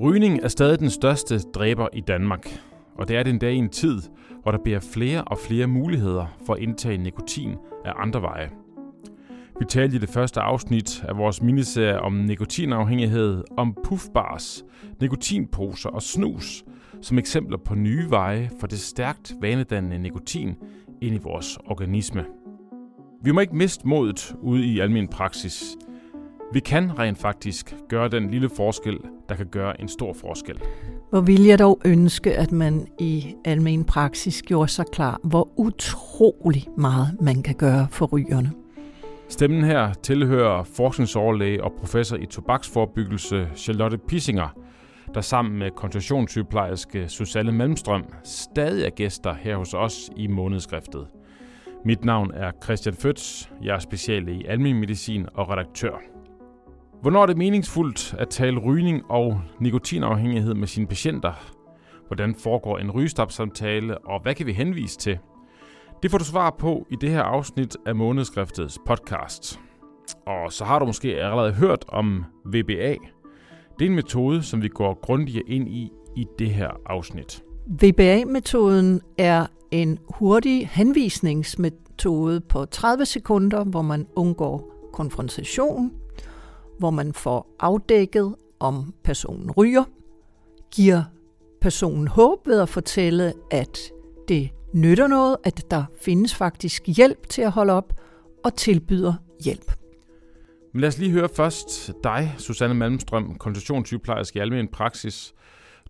Rygning er stadig den største dræber i Danmark, og det er den dag i en tid, hvor der bliver flere og flere muligheder for at indtage nikotin af andre veje. Vi talte i det første afsnit af vores miniserie om nikotinafhængighed, om puffbars, nikotinposer og snus, som eksempler på nye veje for det stærkt vanedannende nikotin ind i vores organisme. Vi må ikke miste modet ude i almen praksis. Vi kan rent faktisk gøre den lille forskel, der kan gøre en stor forskel. Hvor vil jeg dog ønske, at man i almen praksis gjorde sig klar, hvor utrolig meget man kan gøre for rygerne. Stemmen her tilhører forskningsoverlæge og professor i tobaksforbyggelse Charlotte Pissinger, der sammen med konstitutionssygeplejerske Susanne Malmstrøm stadig er gæster her hos os i månedskriftet. Mit navn er Christian Føds, jeg er speciale i almen medicin og redaktør. Hvornår er det meningsfuldt at tale rygning og nikotinafhængighed med sine patienter? Hvordan foregår en rygestopsamtale, og hvad kan vi henvise til? Det får du svar på i det her afsnit af Månedskriftets podcast. Og så har du måske allerede hørt om VBA. Det er en metode, som vi går grundigere ind i i det her afsnit. VBA-metoden er en hurtig henvisningsmetode på 30 sekunder, hvor man undgår konfrontation, hvor man får afdækket, om personen ryger, giver personen håb ved at fortælle, at det nytter noget, at der findes faktisk hjælp til at holde op, og tilbyder hjælp. Men lad os lige høre først dig, Susanne Malmstrøm, koncentrationssygeplejerske i almen praksis.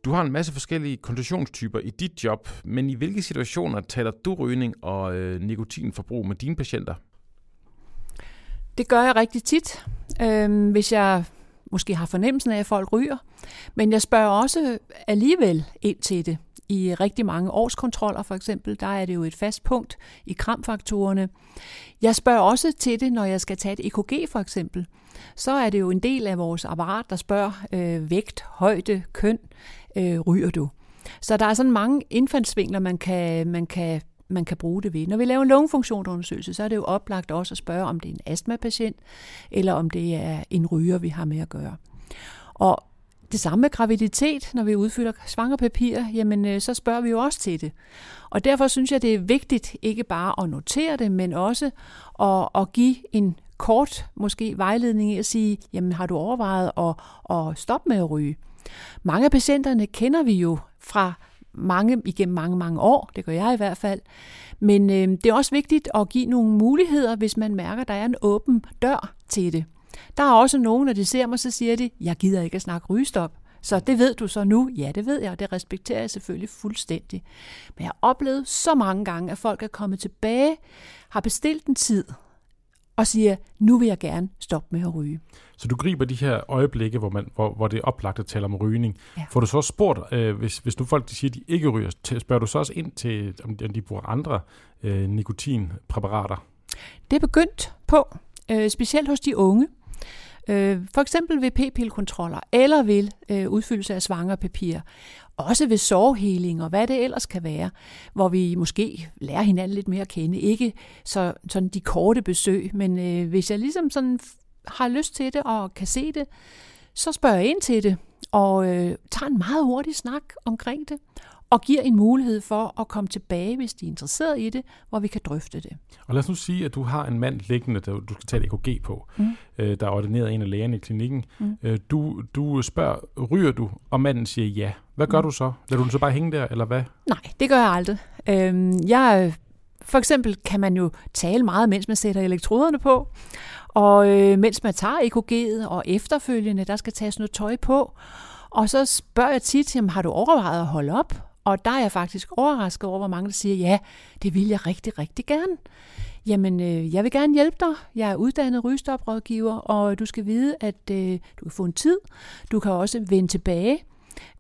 Du har en masse forskellige koncentrationstyper i dit job, men i hvilke situationer taler du rygning og øh, nikotinforbrug med dine patienter? Det gør jeg rigtig tit, øh, hvis jeg måske har fornemmelsen af, at folk ryger. Men jeg spørger også alligevel ind til det. I rigtig mange årskontroller for eksempel, der er det jo et fast punkt i kramfaktorerne. Jeg spørger også til det, når jeg skal tage et EKG for eksempel. Så er det jo en del af vores apparat, der spørger øh, vægt, højde, køn, øh, ryger du? Så der er sådan mange indfaldsvinkler, man kan, man kan man kan bruge det ved. Når vi laver en lungefunktionsundersøgelse, så er det jo oplagt også at spørge, om det er en astmapatient, eller om det er en ryger, vi har med at gøre. Og det samme med graviditet, når vi udfylder svangerpapirer, jamen øh, så spørger vi jo også til det. Og derfor synes jeg, det er vigtigt ikke bare at notere det, men også at, at give en kort måske vejledning i at sige, jamen har du overvejet at, at stoppe med at ryge? Mange af patienterne kender vi jo fra mange igennem mange, mange år. Det gør jeg i hvert fald. Men øh, det er også vigtigt at give nogle muligheder, hvis man mærker, at der er en åben dør til det. Der er også nogen, når de ser mig, så siger de, jeg gider ikke at snakke rygestop. Så det ved du så nu? Ja, det ved jeg, og det respekterer jeg selvfølgelig fuldstændig. Men jeg har oplevet så mange gange, at folk er kommet tilbage, har bestilt en tid, og siger, nu vil jeg gerne stoppe med at ryge. Så du griber de her øjeblikke, hvor, man, hvor, hvor det er oplagt at tale om rygning. Ja. Får du så spurgt, øh, hvis, hvis nu folk de siger, at de ikke ryger, spørger du så også ind til, om de bruger andre øh, nikotinpræparater? Det er begyndt på, øh, specielt hos de unge. Øh, for eksempel ved p-pillekontroller eller ved øh, udfyldelse af svangerpapirer. Også ved sårheling og hvad det ellers kan være, hvor vi måske lærer hinanden lidt mere at kende. Ikke så, sådan de korte besøg, men øh, hvis jeg ligesom sådan har lyst til det og kan se det, så spørger jeg ind til det og øh, tager en meget hurtig snak omkring det og giver en mulighed for at komme tilbage, hvis de er interesseret i det, hvor vi kan drøfte det. Og lad os nu sige, at du har en mand liggende, der du skal tage et EKG på, mm. øh, der er ordineret en af lægerne i klinikken. Mm. Øh, du, du spørger, ryger du? Og manden siger ja. Hvad gør mm. du så? Lader du den så bare hænge der, eller hvad? Nej, det gør jeg aldrig. Øh, jeg, for eksempel kan man jo tale meget, mens man sætter elektroderne på. Og øh, mens man tager EKG'et, og efterfølgende, der skal tages noget tøj på. Og så spørger jeg tit, jamen, har du overvejet at holde op? Og der er jeg faktisk overrasket over, hvor mange der siger, ja, det vil jeg rigtig, rigtig gerne. Jamen, øh, jeg vil gerne hjælpe dig. Jeg er uddannet rygestoprådgiver, og du skal vide, at øh, du kan få en tid. Du kan også vende tilbage.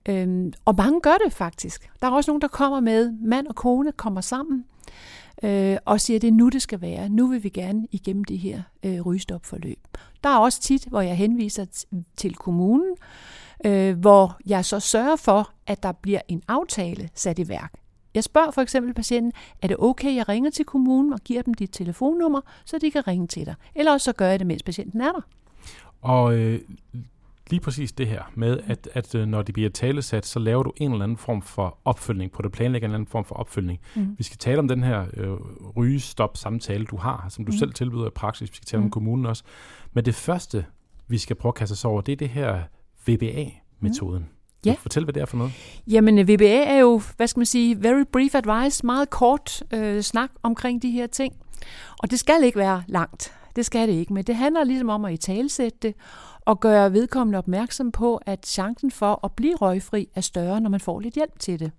Øhm, og mange gør det faktisk. Der er også nogen, der kommer med, mand og kone kommer sammen øh, og siger, at det er nu, det skal være. Nu vil vi gerne igennem det her øh, rygestopforløb. Der er også tit, hvor jeg henviser til kommunen, øh, hvor jeg så sørger for, at der bliver en aftale sat i værk. Jeg spørger for eksempel patienten, er det okay, jeg ringer til kommunen og giver dem dit telefonnummer, så de kan ringe til dig? Eller også så gør jeg det, mens patienten er der. Og øh, lige præcis det her med, at, at øh, når de bliver talesat, så laver du en eller anden form for opfølgning på det, planlægger en eller anden form for opfølgning. Mm. Vi skal tale om den her øh, rygestop-samtale, du har, som du mm. selv tilbyder i praksis. Vi skal tale mm. om kommunen også. Men det første, vi skal prøve at kaste os over, det er det her VBA-metoden. Mm. Ja. Fortæl, hvad det er for noget. Jamen, VBA er jo, hvad skal man sige, very brief advice, meget kort øh, snak omkring de her ting. Og det skal ikke være langt. Det skal det ikke, men det handler ligesom om at i talsætte det, og gøre vedkommende opmærksom på, at chancen for at blive røgfri er større, når man får lidt hjælp til det.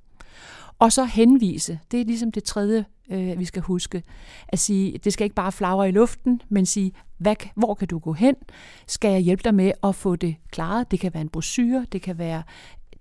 Og så henvise. Det er ligesom det tredje, øh, vi skal huske. At sige, det skal ikke bare flagre i luften, men sige, hvad, hvor kan du gå hen? Skal jeg hjælpe dig med at få det klaret? Det kan være en brochure, det kan være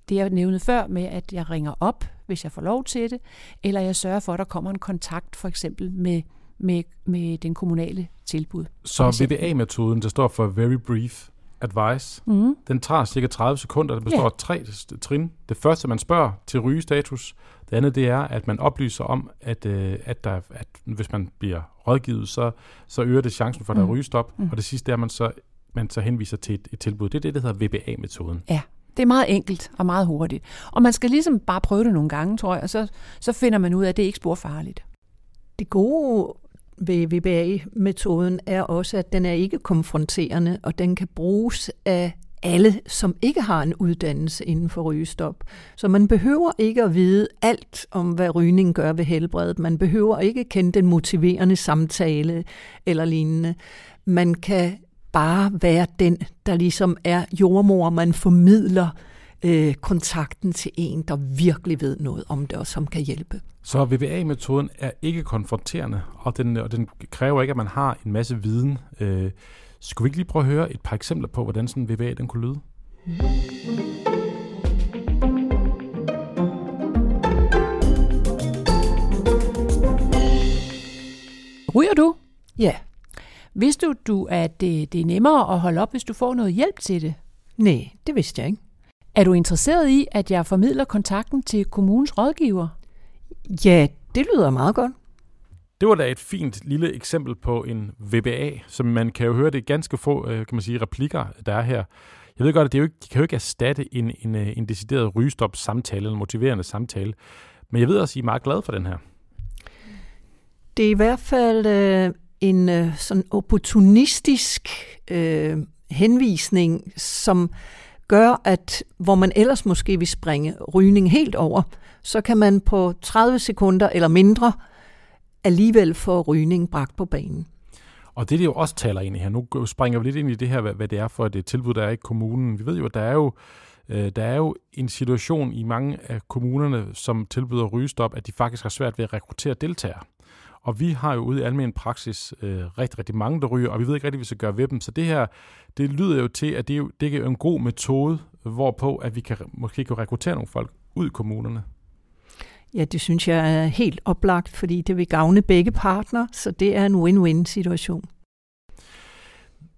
det, jeg nævnte før med, at jeg ringer op, hvis jeg får lov til det, eller jeg sørger for, at der kommer en kontakt for eksempel med, med, med den kommunale tilbud. Så VBA-metoden, der står for Very Brief Advice, mm. den tager cirka 30 sekunder. Den består yeah. af tre trin. Det første, man spørger til rygestatus. Det andet, det er, at man oplyser om, at, øh, at, der, at hvis man bliver rådgivet, så, så øger det chancen for, at der er mm. rygestop. Mm. Og det sidste er, at man så, man så henviser til et, et tilbud. Det er det, der hedder VBA-metoden. Ja. Det er meget enkelt og meget hurtigt. Og man skal ligesom bare prøve det nogle gange, tror jeg, og så, så finder man ud af, at det ikke er farligt. Det gode ved VBA-metoden er også, at den er ikke konfronterende, og den kan bruges af alle, som ikke har en uddannelse inden for rygestop. Så man behøver ikke at vide alt om, hvad rygning gør ved helbredet. Man behøver ikke kende den motiverende samtale eller lignende. Man kan bare være den, der ligesom er jordmor, man formidler øh, kontakten til en, der virkelig ved noget om det, og som kan hjælpe. Så VBA-metoden er ikke konfronterende, og den, og den kræver ikke, at man har en masse viden. Øh, skulle vi ikke lige prøve at høre et par eksempler på, hvordan sådan en VBA den kunne lyde? Ryger du? Ja. Vidste du, du, at det, det er nemmere at holde op, hvis du får noget hjælp til det? Nej, det vidste jeg ikke. Er du interesseret i, at jeg formidler kontakten til kommunens rådgiver? Ja, det lyder meget godt. Det var da et fint lille eksempel på en VBA, som man kan jo høre det ganske få øh, kan man sige, replikker, der er her. Jeg ved godt, at det jo ikke, de kan jo ikke erstatte en, en, øh, en decideret rygestop-samtale eller motiverende samtale, men jeg ved også, at I er meget glade for den her. Det er i hvert fald øh, en øh, sådan opportunistisk øh, henvisning, som gør, at hvor man ellers måske vil springe rygning helt over, så kan man på 30 sekunder eller mindre alligevel få rygning bragt på banen. Og det, det jo også taler ind i her, nu springer vi lidt ind i det her, hvad, hvad det er for et tilbud, der er i kommunen. Vi ved jo, at der er jo, øh, der er jo en situation i mange af kommunerne, som tilbyder rygestop, at de faktisk har svært ved at rekruttere deltagere. Og vi har jo ude i almen praksis øh, rigtig, rigtig mange, der ryger, og vi ved ikke rigtig, hvad vi skal gøre ved dem. Så det her, det lyder jo til, at det er, jo, det er en god metode, hvorpå at vi kan måske kan rekruttere nogle folk ud i kommunerne. Ja, det synes jeg er helt oplagt, fordi det vil gavne begge partner, så det er en win-win situation.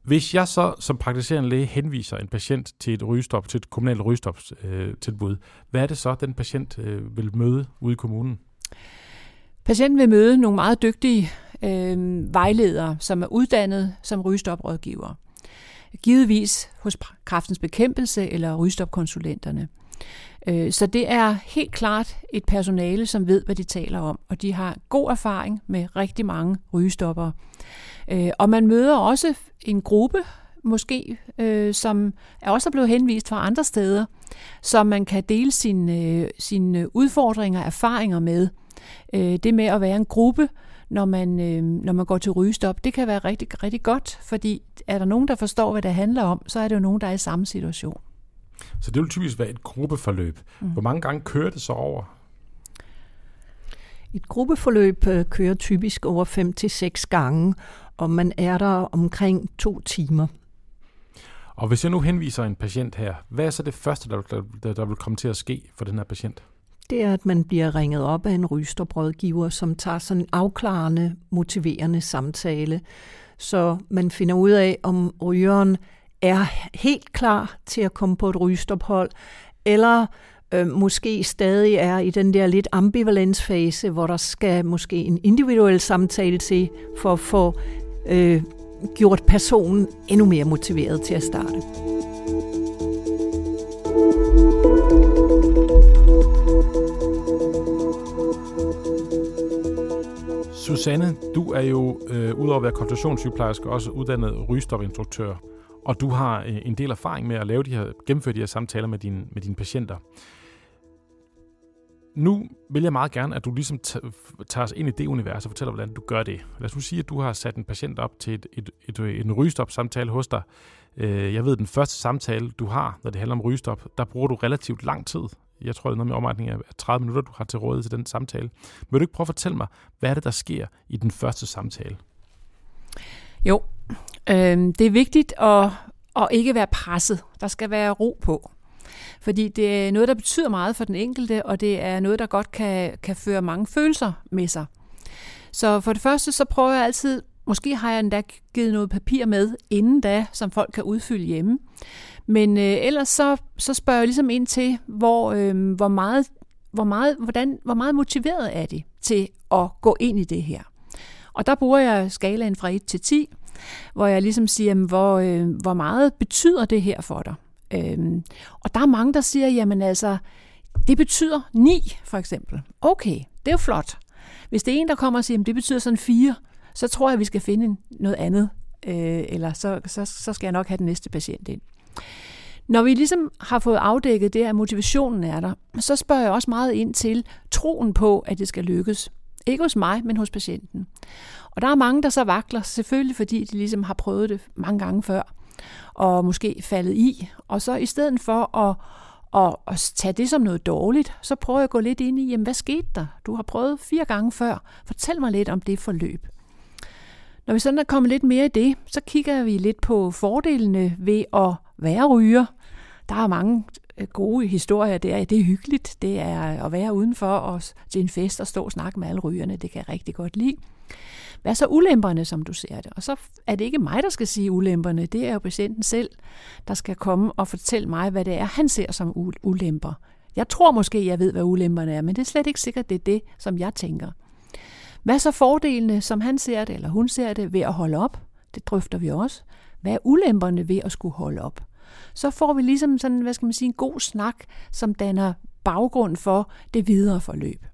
Hvis jeg så som praktiserende læge henviser en patient til et rygestop, til et kommunalt rygestopstilbud, øh, hvad er det så, den patient øh, vil møde ude i kommunen? Patienten vil møde nogle meget dygtige øh, vejledere, som er uddannet som rygestoprådgiver. Givetvis hos kraftens bekæmpelse eller rygestopkonsulenterne. Øh, så det er helt klart et personale, som ved, hvad de taler om, og de har god erfaring med rigtig mange rygestopper. Øh, og man møder også en gruppe, måske, øh, som er også blevet henvist fra andre steder, som man kan dele sine, øh, sine udfordringer og erfaringer med. Det med at være en gruppe, når man, når man går til rygestop, det kan være rigtig, rigtig godt, fordi er der nogen, der forstår, hvad det handler om, så er det jo nogen, der er i samme situation. Så det vil typisk være et gruppeforløb. Mm. Hvor mange gange kører det så over? Et gruppeforløb øh, kører typisk over 5 til seks gange, og man er der omkring to timer. Og hvis jeg nu henviser en patient her, hvad er så det første, der, der, der vil komme til at ske for den her patient? Det er, at man bliver ringet op af en rysterbrødgiver, som tager sådan en afklarende, motiverende samtale. Så man finder ud af, om rygeren er helt klar til at komme på et rygestophold, eller øh, måske stadig er i den der lidt ambivalensfase, hvor der skal måske en individuel samtale til for at få øh, gjort personen endnu mere motiveret til at starte. Susanne, du er jo øh, udover at være konsultationssygeplejerske også uddannet rygestopinstruktør, og du har øh, en del erfaring med at lave de her, gennemføre de her samtaler med, din, med dine patienter. Nu vil jeg meget gerne, at du ligesom tager os ind i det univers og fortæller, hvordan du gør det. Lad os nu sige, at du har sat en patient op til et, et, et, en rygestop-samtale hos dig. Øh, jeg ved, den første samtale, du har, når det handler om rygestop, der bruger du relativt lang tid. Jeg tror, det er noget med omretning af 30 minutter, du har til rådighed til den samtale. Vil du ikke prøve at fortælle mig, hvad er det, der sker i den første samtale? Jo, øh, det er vigtigt at, at ikke være presset. Der skal være ro på. Fordi det er noget, der betyder meget for den enkelte, og det er noget, der godt kan, kan føre mange følelser med sig. Så for det første, så prøver jeg altid, måske har jeg endda givet noget papir med inden da, som folk kan udfylde hjemme. Men øh, ellers så, så spørger jeg ligesom ind til, hvor, øh, hvor, meget, hvor, meget, hvordan, hvor meget motiveret er de til at gå ind i det her. Og der bruger jeg skalaen fra 1 til 10, hvor jeg ligesom siger, jamen, hvor, øh, hvor meget betyder det her for dig? Øhm, og der er mange, der siger, jamen altså, det betyder 9 for eksempel. Okay, det er jo flot. Hvis det er en, der kommer og siger, at det betyder sådan 4, så tror jeg, at vi skal finde noget andet, øh, eller så, så, så skal jeg nok have den næste patient ind. Når vi ligesom har fået afdækket det, at motivationen er der, så spørger jeg også meget ind til troen på, at det skal lykkes. Ikke hos mig, men hos patienten. Og der er mange, der så vakler, selvfølgelig fordi de ligesom har prøvet det mange gange før, og måske faldet i. Og så i stedet for at, at, at tage det som noget dårligt, så prøver jeg at gå lidt ind i, jamen hvad skete der? Du har prøvet fire gange før. Fortæl mig lidt om det forløb. Når vi sådan er kommet lidt mere i det, så kigger vi lidt på fordelene ved at være ryger. Der er mange øh, gode historier der. Det er hyggeligt. Det er at være udenfor og til en fest og stå og snakke med alle rygerne. Det kan jeg rigtig godt lide. Hvad er så ulemperne, som du ser det? Og så er det ikke mig, der skal sige ulemperne. Det er jo patienten selv, der skal komme og fortælle mig, hvad det er, han ser som ulemper. Jeg tror måske, jeg ved, hvad ulemperne er, men det er slet ikke sikkert, det er det, som jeg tænker. Hvad er så fordelene, som han ser det, eller hun ser det, ved at holde op? Det drøfter vi også. Hvad er ulemperne ved at skulle holde op? Så får vi ligesom sådan, hvad skal man sige, en god snak, som danner baggrund for det videre forløb.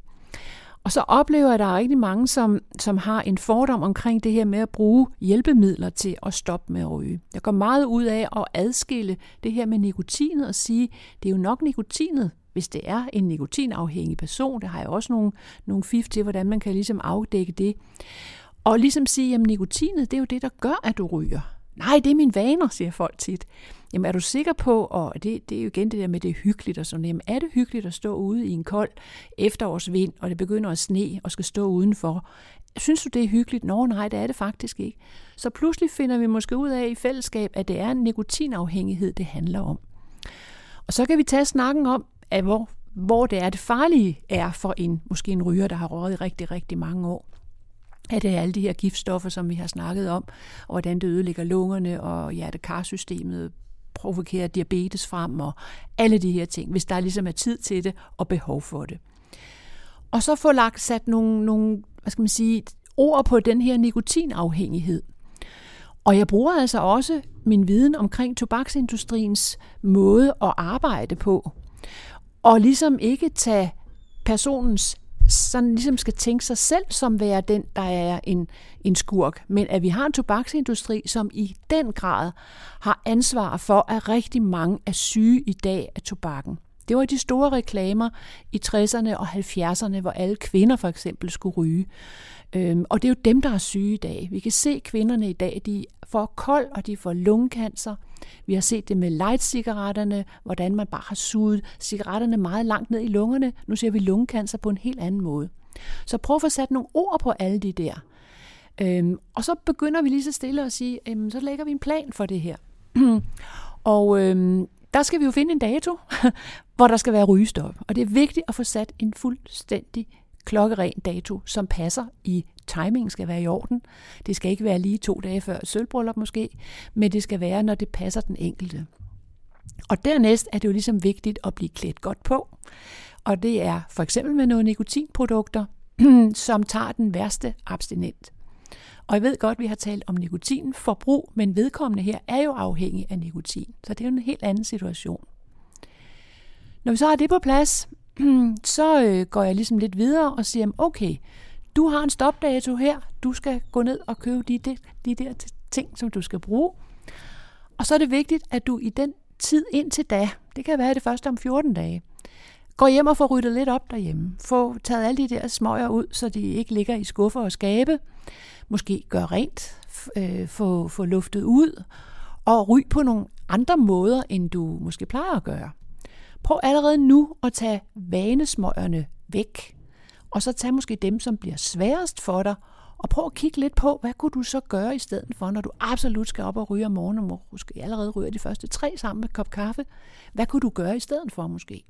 Og så oplever jeg, at der er rigtig mange, som, som har en fordom omkring det her med at bruge hjælpemidler til at stoppe med at ryge. Jeg går meget ud af at adskille det her med nikotinet og sige, det er jo nok nikotinet, hvis det er en nikotinafhængig person. Det har jeg også nogle, nogle fif til, hvordan man kan ligesom afdække det. Og ligesom sige, at nikotinet, det er jo det, der gør, at du ryger. Nej, det er mine vaner, siger folk tit. Jamen er du sikker på, og det, det er jo igen det der med, det er hyggeligt og sådan, jamen er det hyggeligt at stå ude i en kold efterårsvind, og det begynder at sne og skal stå udenfor? Synes du, det er hyggeligt? Nå, nej, det er det faktisk ikke. Så pludselig finder vi måske ud af i fællesskab, at det er en nikotinafhængighed, det handler om. Og så kan vi tage snakken om, at hvor, hvor det er det farlige er for en, måske en ryger, der har røget i rigtig, rigtig mange år at det er alle de her giftstoffer, som vi har snakket om, og hvordan det ødelægger lungerne og hjertekarsystemet, provokere diabetes frem og alle de her ting, hvis der ligesom er tid til det og behov for det. Og så få lagt sat nogle, nogle hvad skal man sige, ord på den her nikotinafhængighed. Og jeg bruger altså også min viden omkring tobaksindustriens måde at arbejde på. Og ligesom ikke tage personens sådan ligesom skal tænke sig selv som være den, der er en, en skurk, men at vi har en tobaksindustri, som i den grad har ansvar for, at rigtig mange er syge i dag af tobakken. Det var de store reklamer i 60'erne og 70'erne, hvor alle kvinder for eksempel skulle ryge. Øhm, og det er jo dem, der er syge i dag. Vi kan se kvinderne i dag, de får kold og de får lungekancer. Vi har set det med light-cigaretterne, hvordan man bare har suget cigaretterne meget langt ned i lungerne. Nu ser vi lungekancer på en helt anden måde. Så prøv at få sat nogle ord på alle de der. Øhm, og så begynder vi lige så stille at sige, øhm, så lægger vi en plan for det her. og øhm, der skal vi jo finde en dato, hvor der skal være rygestop. Og det er vigtigt at få sat en fuldstændig klokkeren dato, som passer i timingen skal være i orden. Det skal ikke være lige to dage før sølvbryllup måske, men det skal være, når det passer den enkelte. Og dernæst er det jo ligesom vigtigt at blive klædt godt på. Og det er for eksempel med nogle nikotinprodukter, som tager den værste abstinent. Og jeg ved godt, at vi har talt om nikotinforbrug, men vedkommende her er jo afhængig af nikotin. Så det er jo en helt anden situation. Når vi så har det på plads, så øh, går jeg ligesom lidt videre og siger, okay, du har en stopdato her, du skal gå ned og købe de, de, de der ting, som du skal bruge. Og så er det vigtigt, at du i den tid indtil da, det kan være det første om 14 dage, går hjem og får ryddet lidt op derhjemme. Få taget alle de der smøger ud, så de ikke ligger i skuffer og skabe. Måske gøre rent, øh, få, få luftet ud, og ryg på nogle andre måder, end du måske plejer at gøre. Prøv allerede nu at tage vanesmøgerne væk, og så tag måske dem, som bliver sværest for dig, og prøv at kigge lidt på, hvad kunne du så gøre i stedet for, når du absolut skal op og ryge om morgenen, og måske allerede ryger de første tre sammen med kop kaffe. Hvad kunne du gøre i stedet for måske?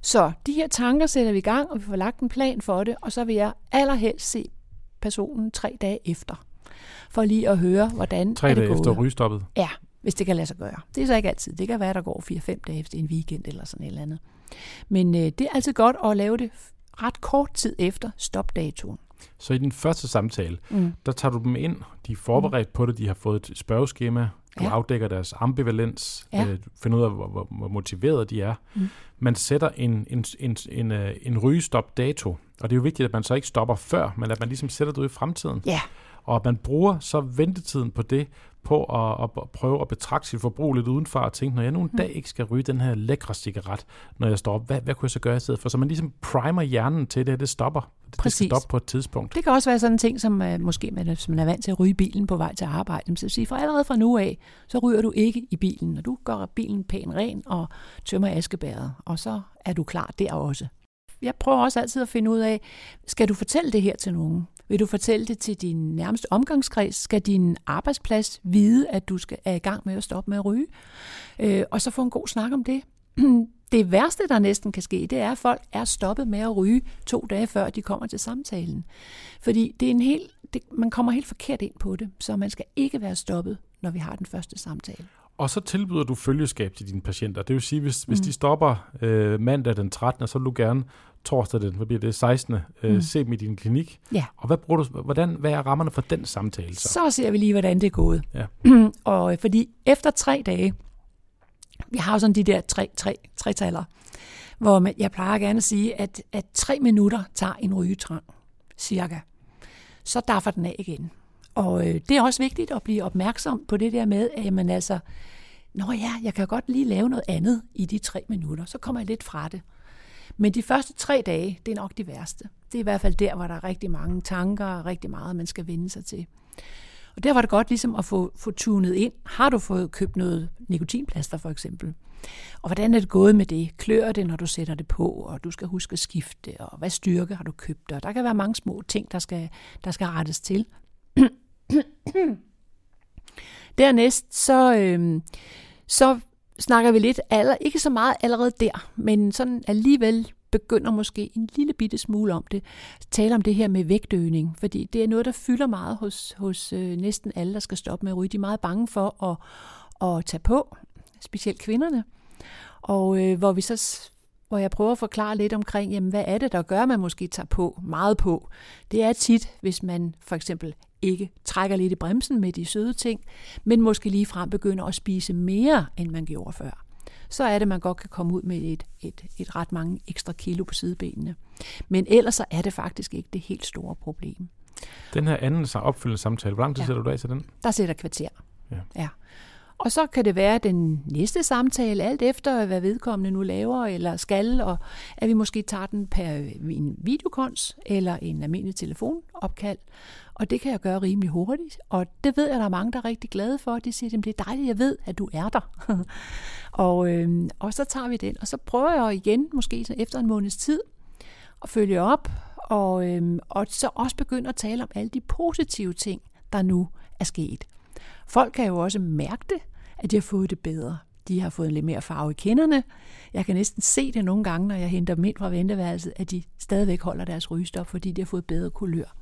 Så de her tanker sætter vi i gang, og vi får lagt en plan for det, og så vil jeg allerhelst se personen tre dage efter, for lige at høre, hvordan tre er det dage gået. efter rygestoppet? Ja, hvis det kan lade sig gøre. Det er så ikke altid. Det kan være, der går 4-5 dage efter en weekend eller sådan et eller andet. Men øh, det er altid godt at lave det ret kort tid efter stopdatoen. Så i den første samtale, mm. der tager du dem ind, de er forberedt mm. på det, de har fået et spørgeskema, du ja. afdækker deres ambivalens, ja. øh, finder ud af, hvor, hvor, hvor motiveret de er. Mm. Man sætter en, en, en, en, øh, en rygestop-dato, og det er jo vigtigt, at man så ikke stopper før, men at man ligesom sætter det ud i fremtiden. Ja. Og at man bruger så ventetiden på det, på at, at prøve at betragte sit forbrug lidt udenfor og tænke, når jeg nu en mm. dag ikke skal ryge den her lækre cigaret, når jeg står op, hvad, hvad kunne jeg så gøre i stedet for? Så man ligesom primer hjernen til det, det stopper. Det, Præcis. det skal stoppe på et tidspunkt. Det kan også være sådan en ting, som uh, måske man, hvis man er vant til at ryge bilen på vej til arbejde. Så sige, for allerede fra nu af, så ryger du ikke i bilen, når du gør bilen pæn ren og tømmer askebæret, og så er du klar der også. Jeg prøver også altid at finde ud af, skal du fortælle det her til nogen? Vil du fortælle det til din nærmeste omgangskreds? Skal din arbejdsplads vide, at du skal er i gang med at stoppe med at ryge? Øh, og så få en god snak om det. Det værste, der næsten kan ske, det er, at folk er stoppet med at ryge to dage før de kommer til samtalen. Fordi det er en helt, det, man kommer helt forkert ind på det, så man skal ikke være stoppet, når vi har den første samtale. Og så tilbyder du følgeskab til dine patienter. Det vil sige, hvis, mm. hvis de stopper øh, mandag den 13., så vil du gerne torsdag den, hvad bliver det, 16. Øh, mm. se dem i din klinik. Ja. Og hvad, bruger du, hvordan, hvad er rammerne for den samtale så? Så ser vi lige, hvordan det er gået. Ja. og øh, fordi efter tre dage, vi har jo sådan de der tre, tre, tre taler, hvor man, jeg plejer gerne at sige, at, at tre minutter tager en rygetrang, cirka. Så daffer den af igen. Og øh, det er også vigtigt at blive opmærksom på det der med, at man altså, nå ja, jeg kan godt lige lave noget andet i de tre minutter, så kommer jeg lidt fra det. Men de første tre dage, det er nok de værste. Det er i hvert fald der, hvor der er rigtig mange tanker og rigtig meget, man skal vende sig til. Og der var det godt ligesom at få, få tunet ind. Har du fået købt noget nikotinplaster for eksempel? Og hvordan er det gået med det? Klør det, når du sætter det på, og du skal huske at skifte, og hvad styrke har du købt? Og der kan være mange små ting, der skal, der skal rettes til. Dernæst så, øh, så snakker vi lidt, aller, ikke så meget allerede der, men sådan alligevel begynder måske en lille bitte smule om det, tale om det her med vægtøgning, fordi det er noget, der fylder meget hos, hos øh, næsten alle, der skal stoppe med at ryge. De er meget bange for at, at tage på, specielt kvinderne. Og øh, hvor vi så hvor jeg prøver at forklare lidt omkring, jamen, hvad er det, der gør, at man måske tager på, meget på. Det er tit, hvis man for eksempel ikke trækker lidt i bremsen med de søde ting, men måske lige frem begynder at spise mere, end man gjorde før. Så er det, man godt kan komme ud med et, et, et ret mange ekstra kilo på sidebenene. Men ellers så er det faktisk ikke det helt store problem. Den her anden opfølgende samtale, hvor lang tid ja. sætter du af til den? Der sætter kvarter. Ja. ja. Og så kan det være at den næste samtale, alt efter hvad vedkommende nu laver eller skal, og at vi måske tager den per øh, en videokons eller en almindelig telefonopkald. Og det kan jeg gøre rimelig hurtigt, og det ved jeg, der er mange, der er rigtig glade for. De siger, at det er dejligt, jeg ved, at du er der. og, øh, og så tager vi den, og så prøver jeg igen, måske efter en måneds tid, at følge op, og, øh, og så også begynde at tale om alle de positive ting, der nu er sket. Folk kan jo også mærke det, at de har fået det bedre. De har fået lidt mere farve i kinderne. Jeg kan næsten se det nogle gange, når jeg henter dem ind fra venteværelset, at de stadigvæk holder deres rygestop, fordi de har fået bedre kulør.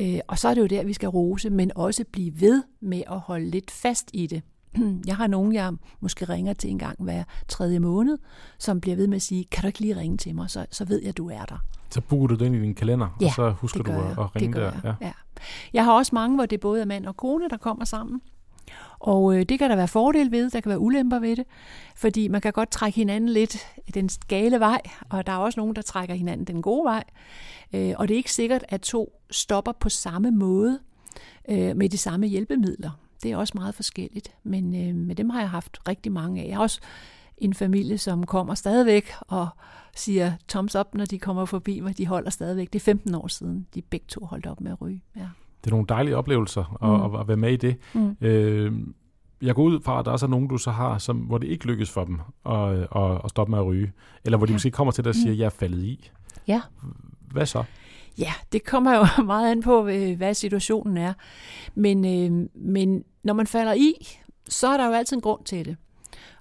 Øh, og så er det jo der, vi skal rose, men også blive ved med at holde lidt fast i det. Jeg har nogen, jeg måske ringer til en gang hver tredje måned, som bliver ved med at sige, kan du ikke lige ringe til mig, så, så ved jeg, at du er der. Så booker du det ind i din kalender, Ja, og så husker du at, jeg. at ringe det der. Jeg. Ja. jeg har også mange, hvor det både er mand og kone, der kommer sammen. Og øh, det kan der være fordel ved, der kan være ulemper ved det, fordi man kan godt trække hinanden lidt den gale vej, og der er også nogen, der trækker hinanden den gode vej. Øh, og det er ikke sikkert, at to stopper på samme måde øh, med de samme hjælpemidler. Det er også meget forskelligt, men øh, med dem har jeg haft rigtig mange af. Jeg har også en familie, som kommer stadigvæk og siger thumbs up, når de kommer forbi mig. De holder stadigvæk. Det er 15 år siden, de begge to holdt op med at ryge. Ja. Det er nogle dejlige oplevelser at, Mm. at, at være med i det. Mm. Øh, jeg går ud fra, at der også er nogen, du så har, som, hvor det ikke lykkes for dem at, at, at stoppe med at ryge. Eller hvor de Ja. måske kommer til dig og siger, at jeg er faldet i. Ja. Hvad så? Ja, det kommer jo meget an på, øh, hvad situationen er. Men, øh, men når man falder i, så er der jo altid en grund til det.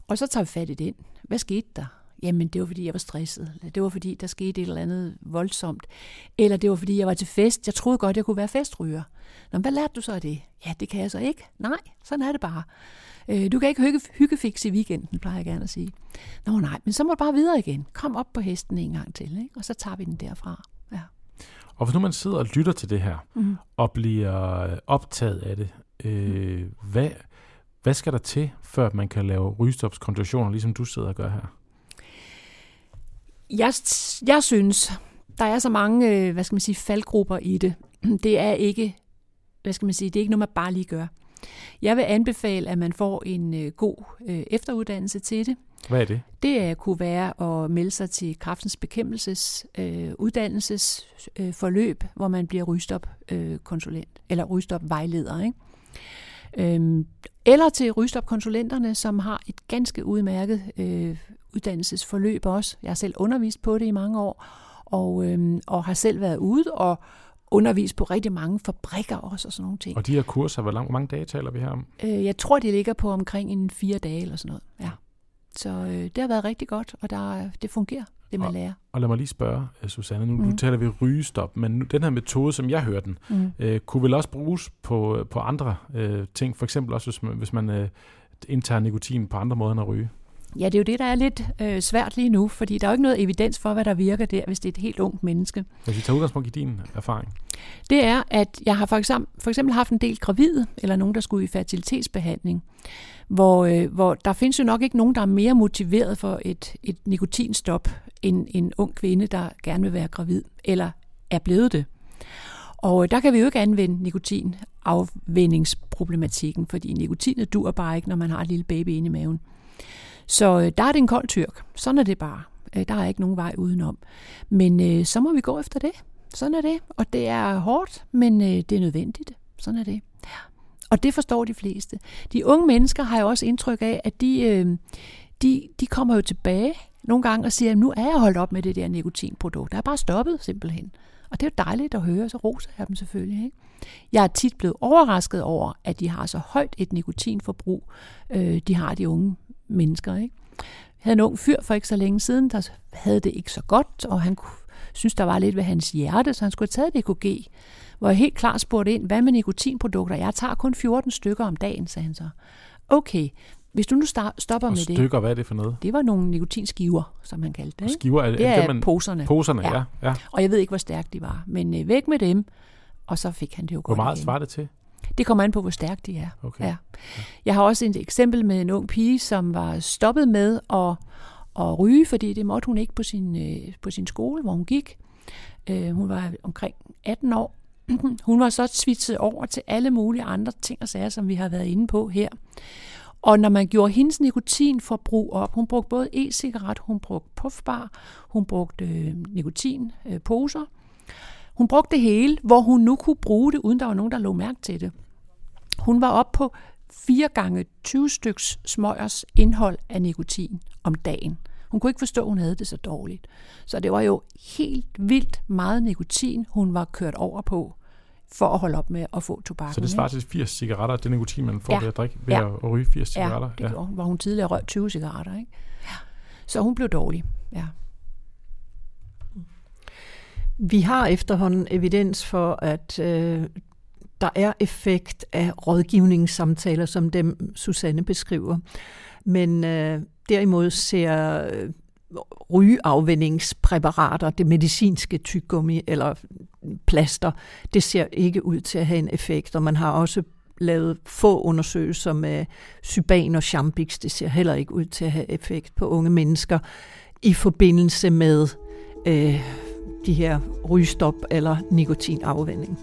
Og så tager vi fat i den. Hvad skete der? Jamen, det var fordi, jeg var stresset. Eller det var fordi, der skete et eller andet voldsomt. Eller det var fordi, jeg var til fest. Jeg troede godt, jeg kunne være festryger. Nå, hvad lærte du så af det? Ja, det kan jeg så ikke. Nej, sådan er det bare. Øh, du kan ikke hygge, hyggefix i weekenden, plejer jeg gerne at sige. Nå nej, men så må du bare videre igen. Kom op på hesten en gang til, ikke? og så tager vi den derfra. Og hvis nu man sidder og lytter til det her, Mm. og bliver optaget af det, øh, hvad, hvad skal der til, før man kan lave rygestopskonditioner, ligesom du sidder og gør her? Jeg, jeg synes, der er så mange, øh, hvad skal man sige, faldgrupper i det. Det er ikke, hvad skal man sige, det er ikke noget, man bare lige gør. Jeg vil anbefale, at man får en øh, god øh, efteruddannelse til det. Hvad er det? Det er, kunne være at melde sig til kraftens bekæmpelses øh, uddannelsesforløb, øh, hvor man bliver rygestop øh, eller rygestop vejleder, ikke? Øhm, eller til rygestop-konsulenterne, som har et ganske udmærket øh, uddannelsesforløb også. Jeg har selv undervist på det i mange år, og, øhm, og har selv været ude og undervist på rigtig mange fabrikker også og sådan nogle ting. Og de her kurser, hvor, lang, hvor mange dage taler vi her om? Øh, jeg tror, de ligger på omkring en fire dage eller sådan noget. Ja. Så øh, det har været rigtig godt, og der, det fungerer, det man Og- lærer. Og lad mig lige spørge, øh, Susanne, nu, mm. nu Mhm. taler vi rygestop, men nu, den her metode, som jeg hører den, Mm. øh, kunne vel også bruges på, på andre øh, ting, for eksempel også, hvis man, hvis man øh, indtager nikotin på andre måder end at ryge. Ja, det er jo det, der er lidt øh, svært lige nu, fordi der er jo ikke noget evidens for, hvad der virker der, hvis det er et helt ungt menneske. Hvis vi tager udgangspunkt i din erfaring. Det er, at jeg har for eksempel, for eksempel haft en del gravide, eller nogen, der skulle i fertilitetsbehandling, hvor, øh, hvor der findes jo nok ikke nogen, der er mere motiveret for et, et nikotinstop, end en ung kvinde, der gerne vil være gravid, eller er blevet det. Og øh, der kan vi jo ikke anvende nikotinafvendingsproblematikken, fordi nikotinet dur bare ikke, når man har et lille baby inde i maven. Så øh, der er det en kold tyrk. Sådan er det bare. Øh, der er ikke nogen vej udenom. Men øh, så må vi gå efter det. Sådan er det. Og det er hårdt, men øh, det er nødvendigt. Sådan er det. Og det forstår de fleste. De unge mennesker har jo også indtryk af, at de, øh, de, de kommer jo tilbage nogle gange og siger, at nu er jeg holdt op med det der nikotinprodukt. Der er bare stoppet simpelthen. Og det er jo dejligt at høre, så roser jeg dem selvfølgelig. Ikke? Jeg er tit blevet overrasket over, at de har så højt et nikotinforbrug, øh, de har de unge mennesker. Ikke? Jeg havde en ung fyr for ikke så længe siden, der havde det ikke så godt, og han synes, der var lidt ved hans hjerte, så han skulle have taget et EKG, hvor jeg helt klart spurgte ind, hvad med nikotinprodukter? Jeg tager kun 14 stykker om dagen, sagde han så. Okay, hvis du nu stopper Og med det. stykker, hvad er det for noget? Det var nogle nikotinskiver, som han kaldte det. Ikke? skiver, er, Det er er det, man, poserne. poserne, ja. Ja. ja. Og jeg ved ikke, hvor stærkt de var, men øh, væk med dem, og så fik han det jo Hvor godt meget igen. svarer det til? Det kommer an på, hvor stærkt de er. Okay. Ja. Jeg har også et eksempel med en ung pige, som var stoppet med at, at ryge, fordi det måtte hun ikke på sin, øh, på sin skole, hvor hun gik. Øh, hun var omkring 18 år. Hun var så svitset over til alle mulige andre ting og sager, som vi har været inde på her. Og når man gjorde hendes nikotinforbrug op, hun brugte både e-cigaret, hun brugte puffbar, hun brugte øh, nikotinposer, hun brugte det hele, hvor hun nu kunne bruge det, uden der var nogen, der lå mærke til det. Hun var op på 4 gange 20 styks smøgers indhold af nikotin om dagen. Hun kunne ikke forstå, at hun havde det så dårligt. Så det var jo helt vildt meget nikotin, hun var kørt over på, for at holde op med at få tobakken. Så det svarer til 80 cigaretter, det nikotin, man får Ja. ved at drikke, ved Ja. at ryge 80 Ja, cigaretter. det gjorde hun, hvor hun tidligere røg 20 cigaretter. Ikke? Ja. Så hun blev dårlig. Ja. Vi har efterhånden evidens for, at øh, der er effekt af rådgivningssamtaler, som dem Susanne beskriver. Men øh, derimod ser øh, rygeafvendingspræparater, det medicinske tyggegummi eller plaster, det ser ikke ud til at have en effekt, og man har også lavet få undersøgelser med Syban og Champix, det ser heller ikke ud til at have effekt på unge mennesker i forbindelse med øh, de her rygestop eller nikotinafvænding.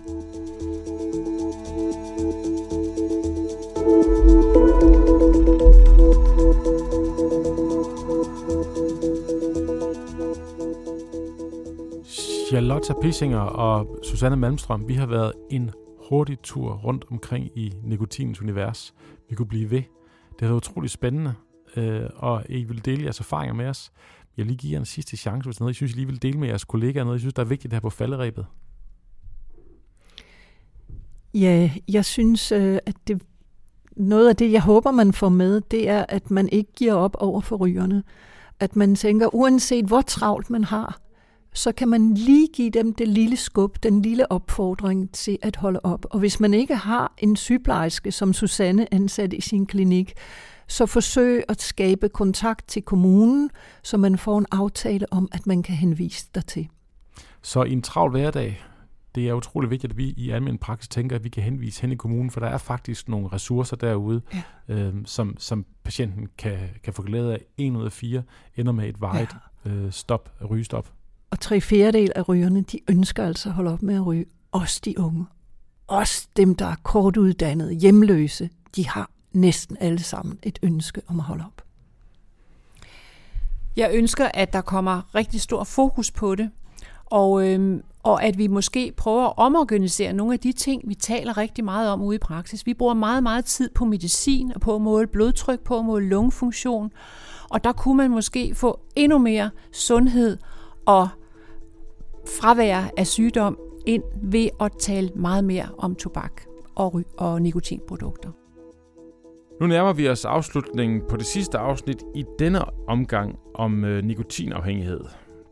Charlotte Pissinger og Susanne Malmstrøm, vi har været en hurtig tur rundt omkring i nikotinens univers. Vi kunne blive ved. Det har været utroligt spændende, øh, og I vil dele jeres erfaringer med os. Jeg lige giver en sidste chance, hvis noget, I synes, I lige vil dele med jeres kollegaer, noget, I synes, der er vigtigt her på falderæbet. Ja, jeg synes, øh, at det, noget af det, jeg håber, man får med, det er, at man ikke giver op over for rygerne. At man tænker, uanset hvor travlt man har, så kan man lige give dem det lille skub, den lille opfordring til at holde op. Og hvis man ikke har en sygeplejerske, som Susanne ansat i sin klinik, så forsøg at skabe kontakt til kommunen, så man får en aftale om, at man kan henvise dig til. Så i en travl hverdag, det er utrolig vigtigt, at vi i almindelig praksis tænker, at vi kan henvise hen i kommunen, for der er faktisk nogle ressourcer derude, ja. øh, som, som patienten kan, kan få glæde af. En ud af fire ender med et vejet ja. øh, stop, rygestop. Og tre fjerdedel af rygerne, de ønsker altså at holde op med at ryge. Også de unge. Også dem, der er kortuddannede, hjemløse, de har næsten alle sammen et ønske om at holde op. Jeg ønsker, at der kommer rigtig stor fokus på det, og, øhm, og at vi måske prøver at omorganisere nogle af de ting, vi taler rigtig meget om ude i praksis. Vi bruger meget, meget tid på medicin og på at måle blodtryk, på at måle lungefunktion, og der kunne man måske få endnu mere sundhed og fravær af sygdom ind ved at tale meget mere om tobak og, ry- og nikotinprodukter. Nu nærmer vi os afslutningen på det sidste afsnit i denne omgang om øh, nikotinafhængighed.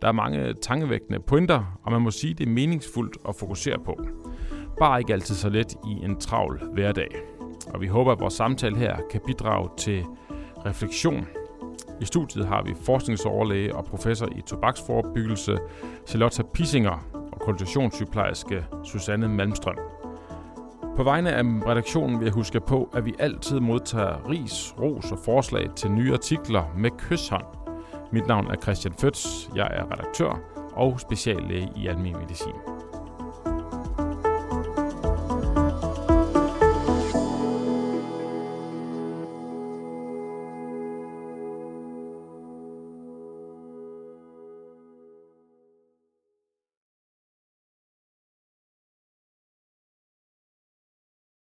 Der er mange tankevækkende pointer, og man må sige, det er meningsfuldt at fokusere på. Bare ikke altid så let i en travl hverdag. Og vi håber, at vores samtale her kan bidrage til refleksion i studiet har vi forskningsoverlæge og professor i tobaksforebyggelse Charlotte Pissinger og konsultationssygeplejerske Susanne Malmstrøm. På vegne af redaktionen vil jeg huske på, at vi altid modtager ris, ros og forslag til nye artikler med kysshånd. Mit navn er Christian Føds, jeg er redaktør og speciallæge i almen medicin.